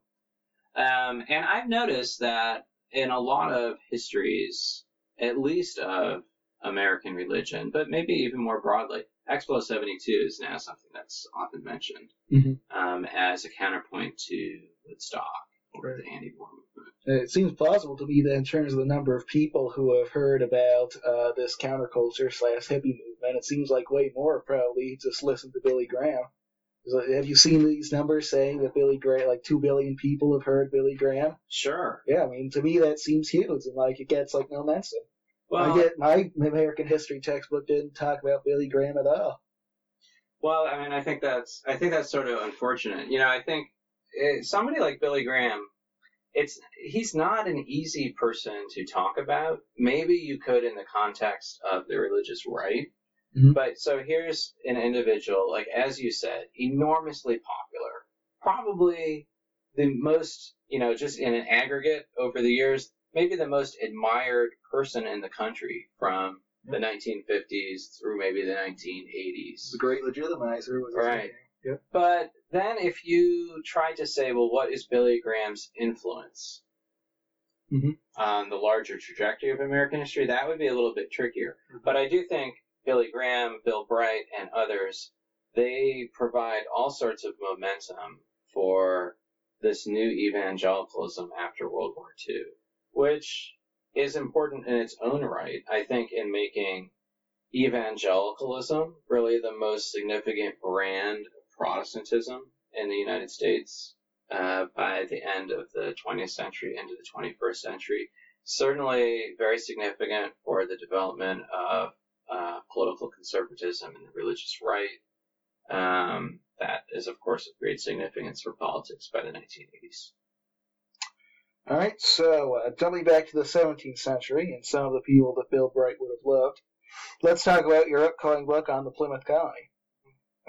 um, and I've noticed that in a lot of histories, at least of American religion, but maybe even more broadly, Expo 72 is now something that's often mentioned Mhm. um, as a counterpoint to Woodstock or Right. the anti-war movement. Uh, It seems plausible to me that in terms of the number of people who have heard about uh, this counterculture slash hippie movement, it seems like way more probably just listen to Billy Graham. Have you seen these numbers saying that Billy Graham, like two billion people have heard Billy Graham? Sure. Yeah, I mean to me that seems huge, and like it gets like no mention. Well, I get my American history textbook didn't talk about Billy Graham at all. Well, I mean, I think that's I think that's sort of unfortunate. You know, I think eh, somebody like Billy Graham, it's he's not an easy person to talk about. Maybe you could in the context of the religious right, Mhm. but so here's an individual, like as you said, enormously popular, probably the most, you know, just in an aggregate over the years, maybe the most admired person in the country from the 1950s through maybe the 1980s. The great legitimizer was Right. name. But then if you try to say, well, what is Billy Graham's influence Mhm. on the larger trajectory of American history, that would be a little bit trickier. But I do think Billy Graham, Bill Bright, and others, they provide all sorts of momentum for this new evangelicalism after World War II, which is important in its own right, I think, in making evangelicalism really the most significant brand of Protestantism in the United States uh, by the end of the 20th century into the 21st century. Certainly very significant for the development of uh, political conservatism and the religious right. Um, that is, of course, of great significance for politics by the 1980s. All right, so uh, jumping back to the 17th century and some of the people that Bill Bright would have loved, let's talk about your upcoming book on the Plymouth Colony.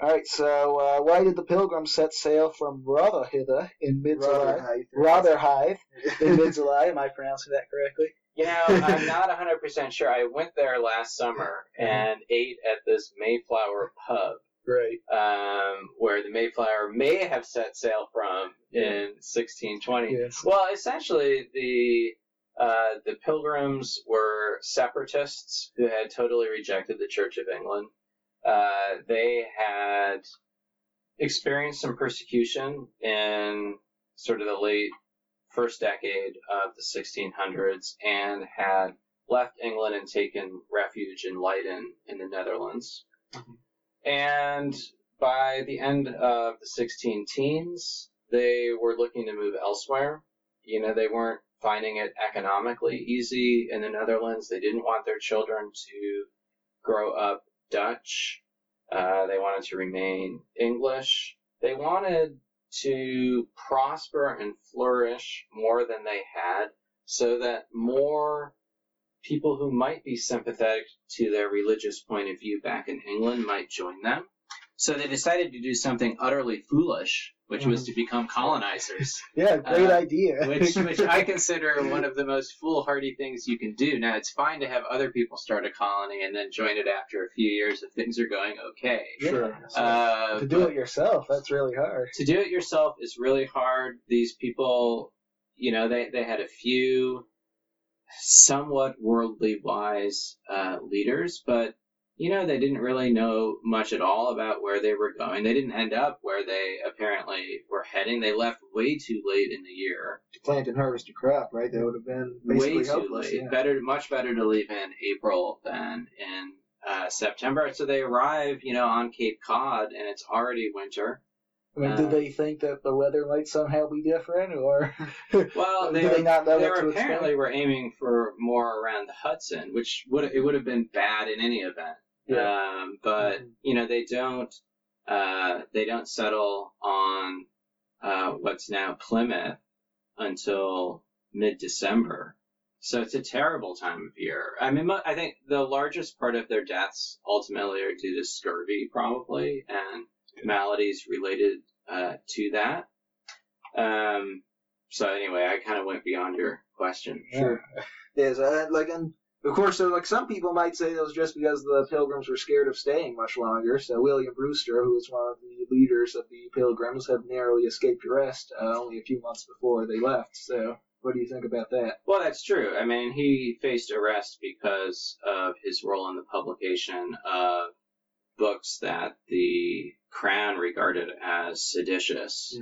All right, so uh, why did the Pilgrims set sail from Rotherhithe in mid-July? Rotherhithe. Rotherhithe in mid-July. Am I pronouncing that correctly? You know, I'm not 100% sure. I went there last summer and ate at this Mayflower pub, Right. um, where the Mayflower may have set sail from in 1620. Yes. Well, essentially, the uh, the Pilgrims were separatists who had totally rejected the Church of England. Uh, they had experienced some persecution in sort of the late first decade of the 1600s and had left England and taken refuge in Leiden in the Netherlands. And by the end of the 16 teens, they were looking to move elsewhere. You know, they weren't finding it economically easy in the Netherlands. They didn't want their children to grow up Dutch. Uh, they wanted to remain English. They wanted to prosper and flourish more than they had so that more people who might be sympathetic to their religious point of view back in England might join them. So they decided to do something utterly foolish, which was to become colonizers, Yeah, great Uh, idea. which which I consider one of the most foolhardy things you can do. Now it's fine to have other people start a colony and then join it after a few years if things are going okay. Yeah. Uh, to do it yourself, that's really hard. to do it yourself is really hard. These people, you know, they, they had a few somewhat worldly wise uh, leaders, but you know, they didn't really know much at all about where they were going. They didn't end up where they apparently were heading. They left way too late in the year. To plant and harvest a crop, right? That would have been Way too helpless. late. yeah. Better, much better to leave in April than in uh, September. So they arrive, you know, on Cape Cod, and it's already winter. I mean, Uh, did they think that the weather might somehow be different, or Well, did they, they not know they what to were expect? apparently were aiming for more around the Hudson, which would it would have been bad in any event. Um, but Mhm. you know they don't uh, they don't settle on uh, what's now Plymouth until mid December. So it's a terrible time of year. I mean, I think the largest part of their deaths ultimately are due to scurvy, probably, and maladies related uh, to that. Um, so anyway, I kind of went beyond your question. Sure. Yes, uh, like, and of course, so like some people might say that was just because the Pilgrims were scared of staying much longer. So William Brewster, who was one of the leaders of the Pilgrims, had narrowly escaped arrest uh, only a few months before they left. So, what do you think about that? Well, that's true. I mean, he faced arrest because of his role in the publication of books that the Crown regarded as seditious.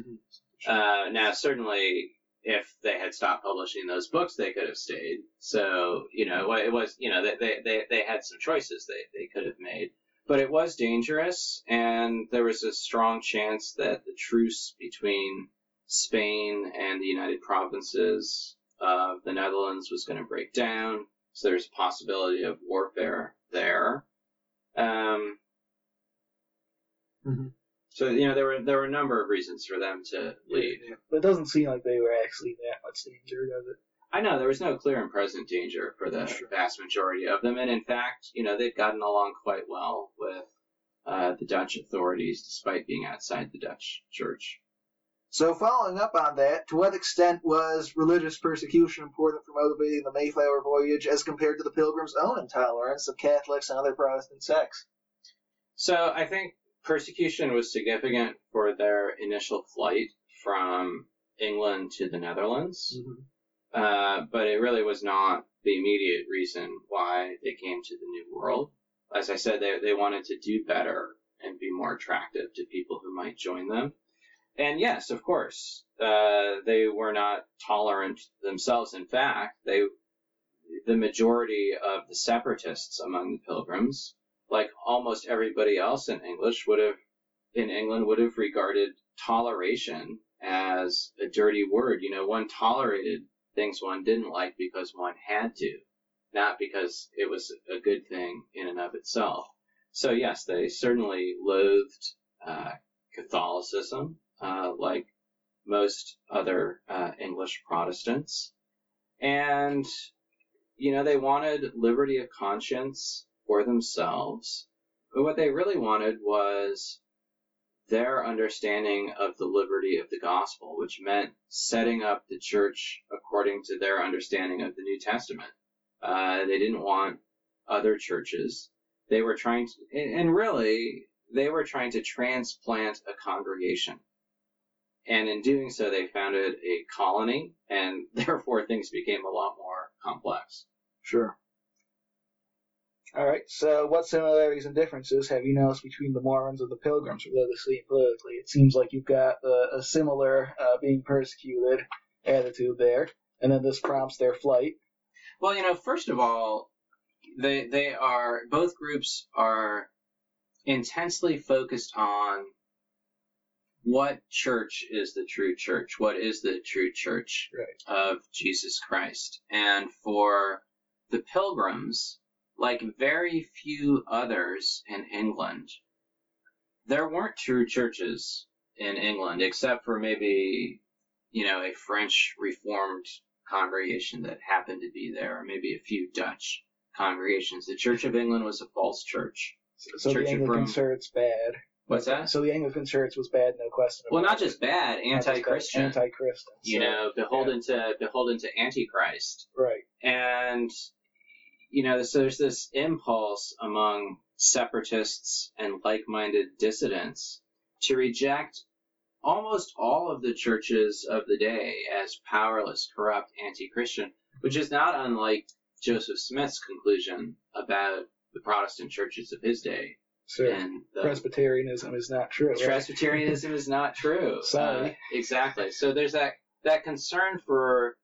Uh, now, certainly, if they had stopped publishing those books, they could have stayed. So, you know, it was, you know, they, they, they, they had some choices they, they could have made. But it was dangerous, and there was a strong chance that the truce between Spain and the United Provinces of the Netherlands was going to break down. So there's a possibility of warfare there. Um, Mhm. So you know there were there were a number of reasons for them to leave. But it doesn't seem like they were actually that much danger, does it? I know there was no clear and present danger for the Sure. vast majority of them, and in fact, you know they'd gotten along quite well with uh, the Dutch authorities, despite being outside the Dutch Church. So, following up on that, to what extent was religious persecution important for motivating the Mayflower voyage as compared to the Pilgrims' own intolerance of Catholics and other Protestant sects? So I think persecution was significant for their initial flight from England to the Netherlands. Uh, but it really was not the immediate reason why they came to the New World. As I said, they, they wanted to do better and be more attractive to people who might join them. And yes, of course, uh, they were not tolerant themselves. In fact, they, the majority of the separatists among the pilgrims, like almost everybody else in English, would have, in England, would have regarded toleration as a dirty word. You know, one tolerated things one didn't like because one had to, not because it was a good thing in and of itself. So yes, they certainly loathed uh, Catholicism, uh, like most other uh, English Protestants, and you know they wanted liberty of conscience for themselves. But what they really wanted was their understanding of the liberty of the gospel, which meant setting up the church according to their understanding of the New Testament. Uh, they didn't want other churches. They were trying to, and really, they were trying to transplant a congregation. And in doing so, they founded a colony, and therefore things became a lot more complex. Sure. All right. So, what similarities and differences have you noticed between the Mormons and the Pilgrims religiously and politically? It seems like you've got a, a similar uh, being persecuted attitude there, and then this prompts their flight. Well, you know, first of all, they they are both groups are intensely focused on what church is the true church, what is the true church Right. of Jesus Christ, and for the pilgrims, like very few others in England, there weren't true churches in England except for maybe you know a French Reformed congregation that happened to be there, or maybe a few Dutch congregations. The Church of England was a false church. So, so Church the Anglican. Church bad. What's that? So the Anglican Church was bad, no question. Well, not just bad. Not just bad, anti-Christian. Anti-Christian. you know, beholden to beholden to Antichrist. Right. And you know, so there's this impulse among separatists and like-minded dissidents to reject almost all of the churches of the day as powerless, corrupt, anti-Christian, which is not unlike Joseph Smith's conclusion about the Protestant churches of his day. So And the, Presbyterianism is not true. right? Presbyterianism is not true. Sorry. Uh, exactly. So there's that that concern for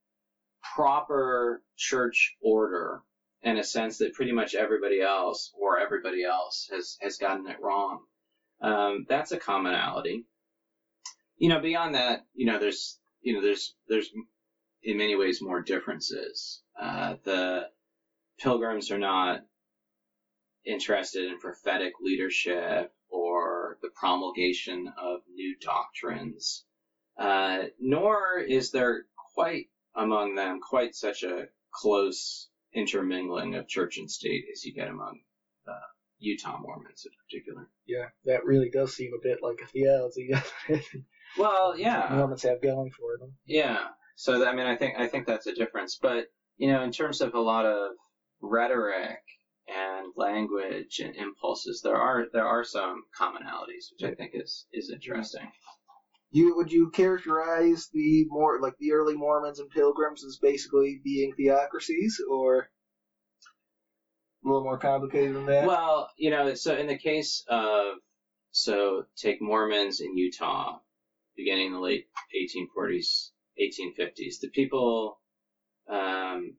proper church order in a sense that pretty much everybody else or everybody else has has gotten it wrong. Um, that's a commonality. You know, beyond that, you know, there's you know, there's there's in many ways more differences. Uh, the pilgrims are not interested in prophetic leadership or the promulgation of new doctrines, uh, nor is there quite among them quite such a close intermingling of church and state as you get among the Utah Mormons in particular. Yeah, that really does seem a bit like a theology. Well, yeah, Mormons have going for them. Yeah. So I mean, I think I think that's a difference. But you know, in terms of a lot of rhetoric and language and impulses, there are there are some commonalities, which I think is is interesting. You would you characterize the more like the early Mormons and Pilgrims as basically being theocracies, or a little more complicated than that? Well, you know, so in the case of so take Mormons in Utah, beginning in the late 1840s, 1850s, the people um,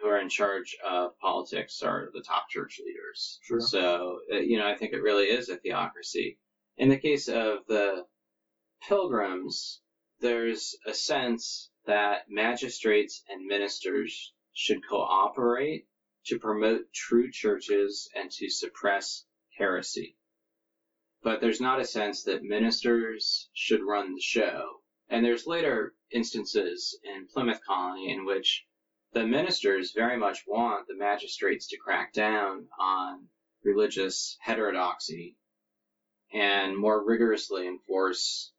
who are in charge of politics are the top church leaders. Sure. So, uh, you know, I think it really is a theocracy. In the case of the pilgrims, there's a sense that magistrates and ministers should cooperate to promote true churches and to suppress heresy. But there's not a sense that ministers should run the show. And there's later instances in Plymouth Colony in which the ministers very much want the magistrates to crack down on religious heterodoxy and more rigorously enforce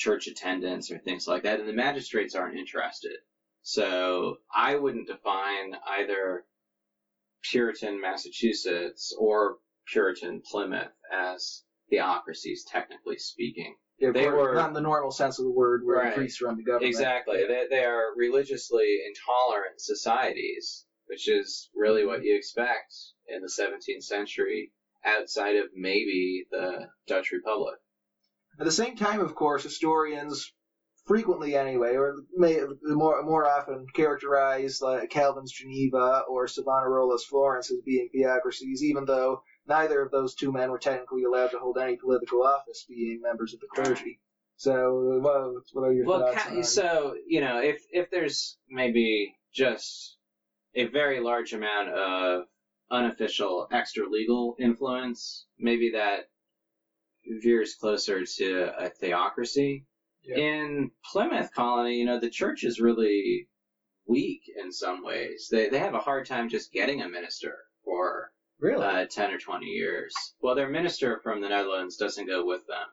church attendance or things like that. And the magistrates aren't interested. So I wouldn't define either Puritan Massachusetts or Puritan Plymouth as theocracies, technically speaking. Yeah, they were- not in the normal sense of the word, where Right. priests run the government. Exactly. They, they are religiously intolerant societies, which is really what you expect in the 17th century outside of maybe the Dutch Republic. At the same time, of course, historians frequently, anyway, or may more more often characterize uh, Calvin's Geneva or Savonarola's Florence as being theocracies, even though neither of those two men were technically allowed to hold any political office, being members of the clergy. So, what, what are your Well, thoughts ca- so you know, if if there's maybe just a very large amount of unofficial extra legal influence, maybe that veers closer to a theocracy. Yeah. In Plymouth Colony, you know, the church is really weak in some ways. They they have a hard time just getting a minister for Really? uh, 10 or 20 years. Well, their minister from the Netherlands doesn't go with them.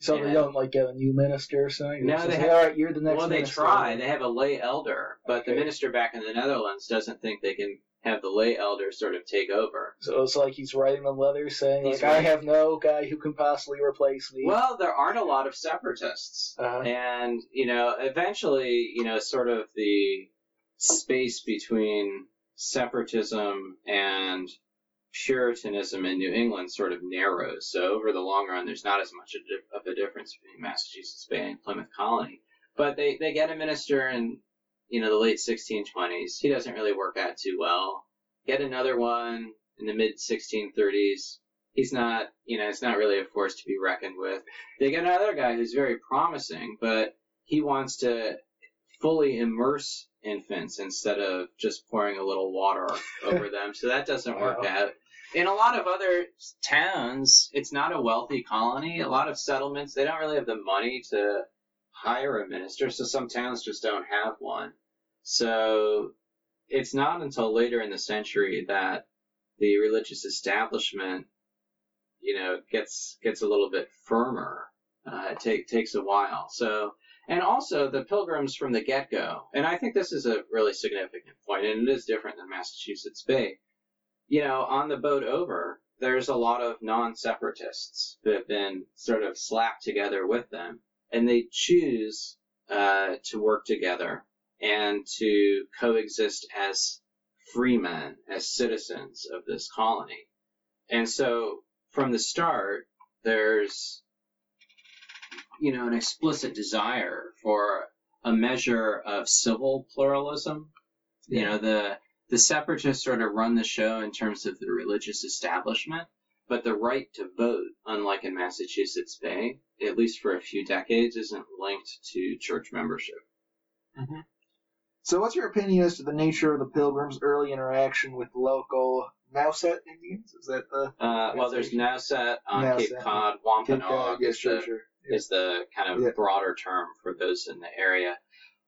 So Yeah. they don't like get a new minister or something. No, they have- all right. You're the next. well, they minister. try. They have a lay elder, but the minister back in the Netherlands doesn't think they can have the lay elder sort of take over. So it's like he's writing them letters saying, He's like, I have no guy who can possibly replace me. Well, there aren't a lot of separatists. Uh-huh. And, you know, eventually, you know, sort of the space between separatism and Puritanism in New England sort of narrows. So over the long run, there's not as much of a difference between Massachusetts Bay and Plymouth Colony. But they, they get a minister in, you know, the late 1620s. He doesn't really work out too well. Get another one in the mid 1630s. He's not, you know, it's not really a force to be reckoned with. They get another guy who's very promising, but he wants to fully immerse infants instead of just pouring a little water over them. So that doesn't work Wow. out. In a lot of other towns, it's not a wealthy colony. A lot of settlements, they don't really have the money to hire a minister, so some towns just don't have one. So it's not until later in the century that the religious establishment, you know, gets gets a little bit firmer. Uh, it take, takes a while. So, and also the pilgrims from the get go, and I think this is a really significant point, and it is different than Massachusetts Bay. You know, on the boat over, there's a lot of non separatists who have been sort of slapped together with them, and they choose uh, to work together and to coexist as free men, as citizens of this colony. And so from the start, there's, you know, an explicit desire for a measure of civil pluralism. You know, the, the separatists sort of run the show in terms of the religious establishment, but the right to vote, unlike in Massachusetts Bay, at least for a few decades, isn't linked to church membership. Mm-hmm. So, what's your opinion as to the nature of the Pilgrims' early interaction with local Nauset Indians? Is that the Uh, well, there's Nauset on Nauset, Cape Cod. Cape Wampanoag Cod? Yes, is, sure, the, sure. is the kind of Yeah. broader term for those in the area.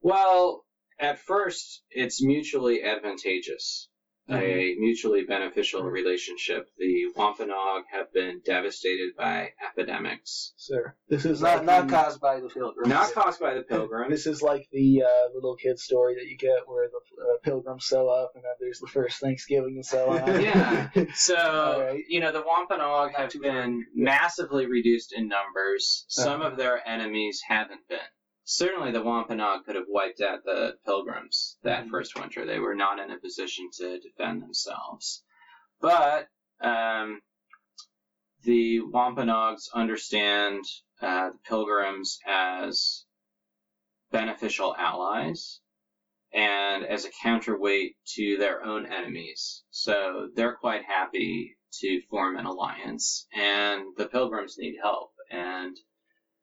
Well, at first, it's mutually advantageous, Mm-hmm. a mutually beneficial relationship. The Wampanoag have been devastated by epidemics, Sir, this is Not, like not the- caused by the Pilgrims. not caused by the Pilgrims. This is like the uh, little kid story that you get where the uh, pilgrims sew up and then there's the first Thanksgiving and so on. Yeah. So, Alright. you know, the Wampanoag have been massively reduced in numbers. Some Uh-huh. of their enemies haven't been. Certainly, the Wampanoag could have wiped out the Pilgrims that Mhm. first winter. They were not in a position to defend themselves. But um, the Wampanoags understand uh, the Pilgrims as beneficial allies and as a counterweight to their own enemies. So they're quite happy to form an alliance, and the Pilgrims need help and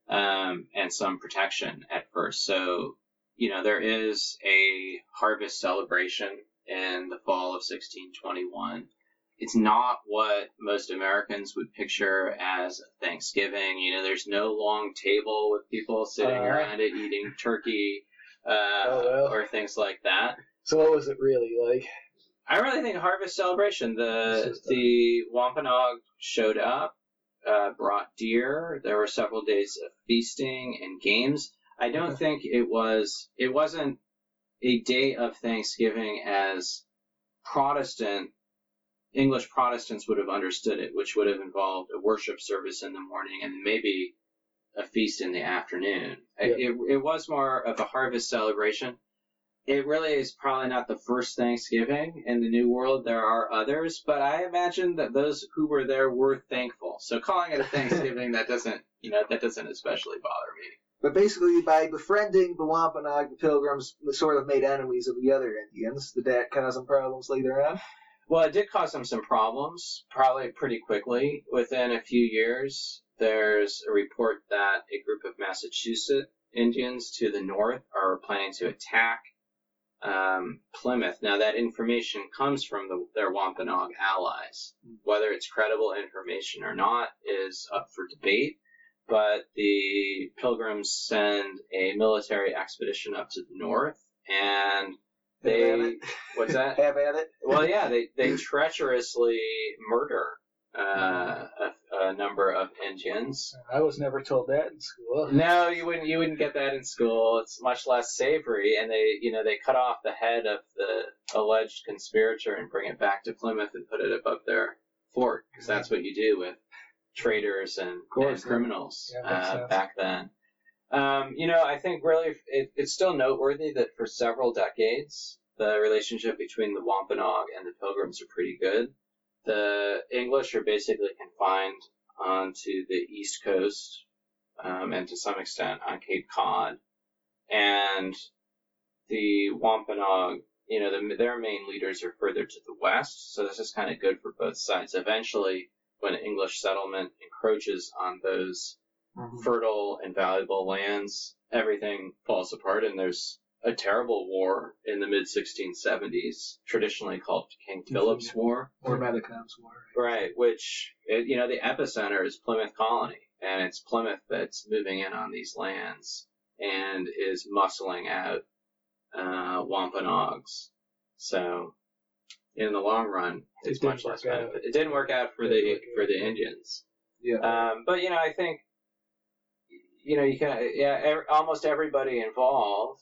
um, and some protection at first. So you know there is a harvest celebration in the fall of 1621. It's not what most Americans would picture as Thanksgiving. You know, there's no long table with people sitting Uh. around it eating turkey uh, Oh, well. or things like that. So what was it really like? I really think harvest celebration. The uh, the Wampanoag showed up, uh, brought deer. There were several days of feasting and games. I don't think it was it wasn't a day of Thanksgiving as Protestant English Protestants would have understood it, which would have involved a worship service in the morning and maybe a feast in the afternoon. It, it, it was more of a harvest celebration. It really is probably not the first Thanksgiving in the New World. There are others, but I imagine that those who were there were thankful. So calling it a Thanksgiving, that doesn't, you know, that doesn't especially bother me. But basically, by befriending the Wampanoag, the Pilgrims sort of made enemies of the other Indians. Did that cause some problems later on? Well, it did cause them some problems, probably pretty quickly. Within a few years, there's a report that a group of Massachusetts Indians to the north are planning to attack um, Plymouth. Now, that information comes from the, their Wampanoag allies. Whether it's credible information or not is up for debate. But the Pilgrims send a military expedition up to the north, and they what's that? Have at it. Well, yeah, they, they treacherously murder uh, a, a number of Indians. I was never told that in school. No, you wouldn't. You wouldn't get that in school. It's much less savory, and they, you know, they cut off the head of the alleged conspirator and bring it back to Plymouth and put it above their fort, because that's what you do with traitors and, course, and criminals Yeah, uh, back then. Um, you know, I think really it, it's still noteworthy that for several decades the relationship between the Wampanoag and the Pilgrims are pretty good. The English are basically confined onto the east coast um, and to some extent on Cape Cod, and the Wampanoag, you know, the, their main leaders are further to the west. So this is kind of good for both sides. Eventually, when English settlement encroaches on those fertile and valuable lands, everything falls apart, and there's a terrible war in the mid 1670s, traditionally called King Philip's War. Or Metacom's War. Right, which, it, you know, the epicenter is Plymouth Colony, and it's Plymouth that's moving in on these lands and is muscling out uh, Wampanoags. So, in the long run, it's didn't much less out. benefit. It didn't work out for the for the Indians. Yeah. Um, but you know, I think you know you can yeah ev- almost everybody involved,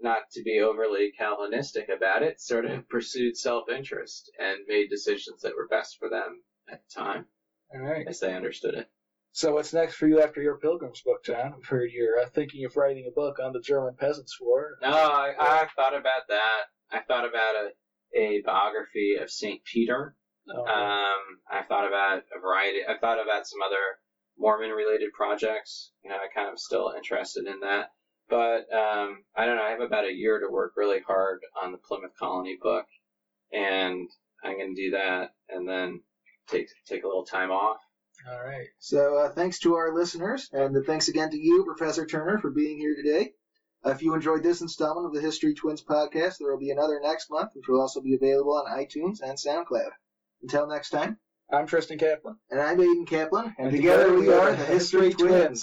not to be overly Calvinistic about it, sort of pursued self-interest and made decisions that were best for them at the time All right. as they understood it. So what's next for you after your Pilgrim's book, John? I've heard you're uh, thinking of writing a book on the German Peasants' War. No, I, I thought about that. I thought about a, a biography of Saint Peter. Oh, Um, I've thought about a variety. I've thought about some other Mormon-related projects. You know, I'm kind of still interested in that. But um, I don't know. I have about a year to work really hard on the Plymouth Colony book, and I'm going to do that, and then take take a little time off. all right. So uh, thanks to our listeners, and thanks again to you, Professor Turner, for being here today. Uh, if you enjoyed this installment of the History Twins podcast, there will be another next month, which will also be available on iTunes and SoundCloud. Until next time, I'm Tristan Kaplan. and I'm Aiden Kaplan, and, And together together we we are are the the History History Twins. Twins.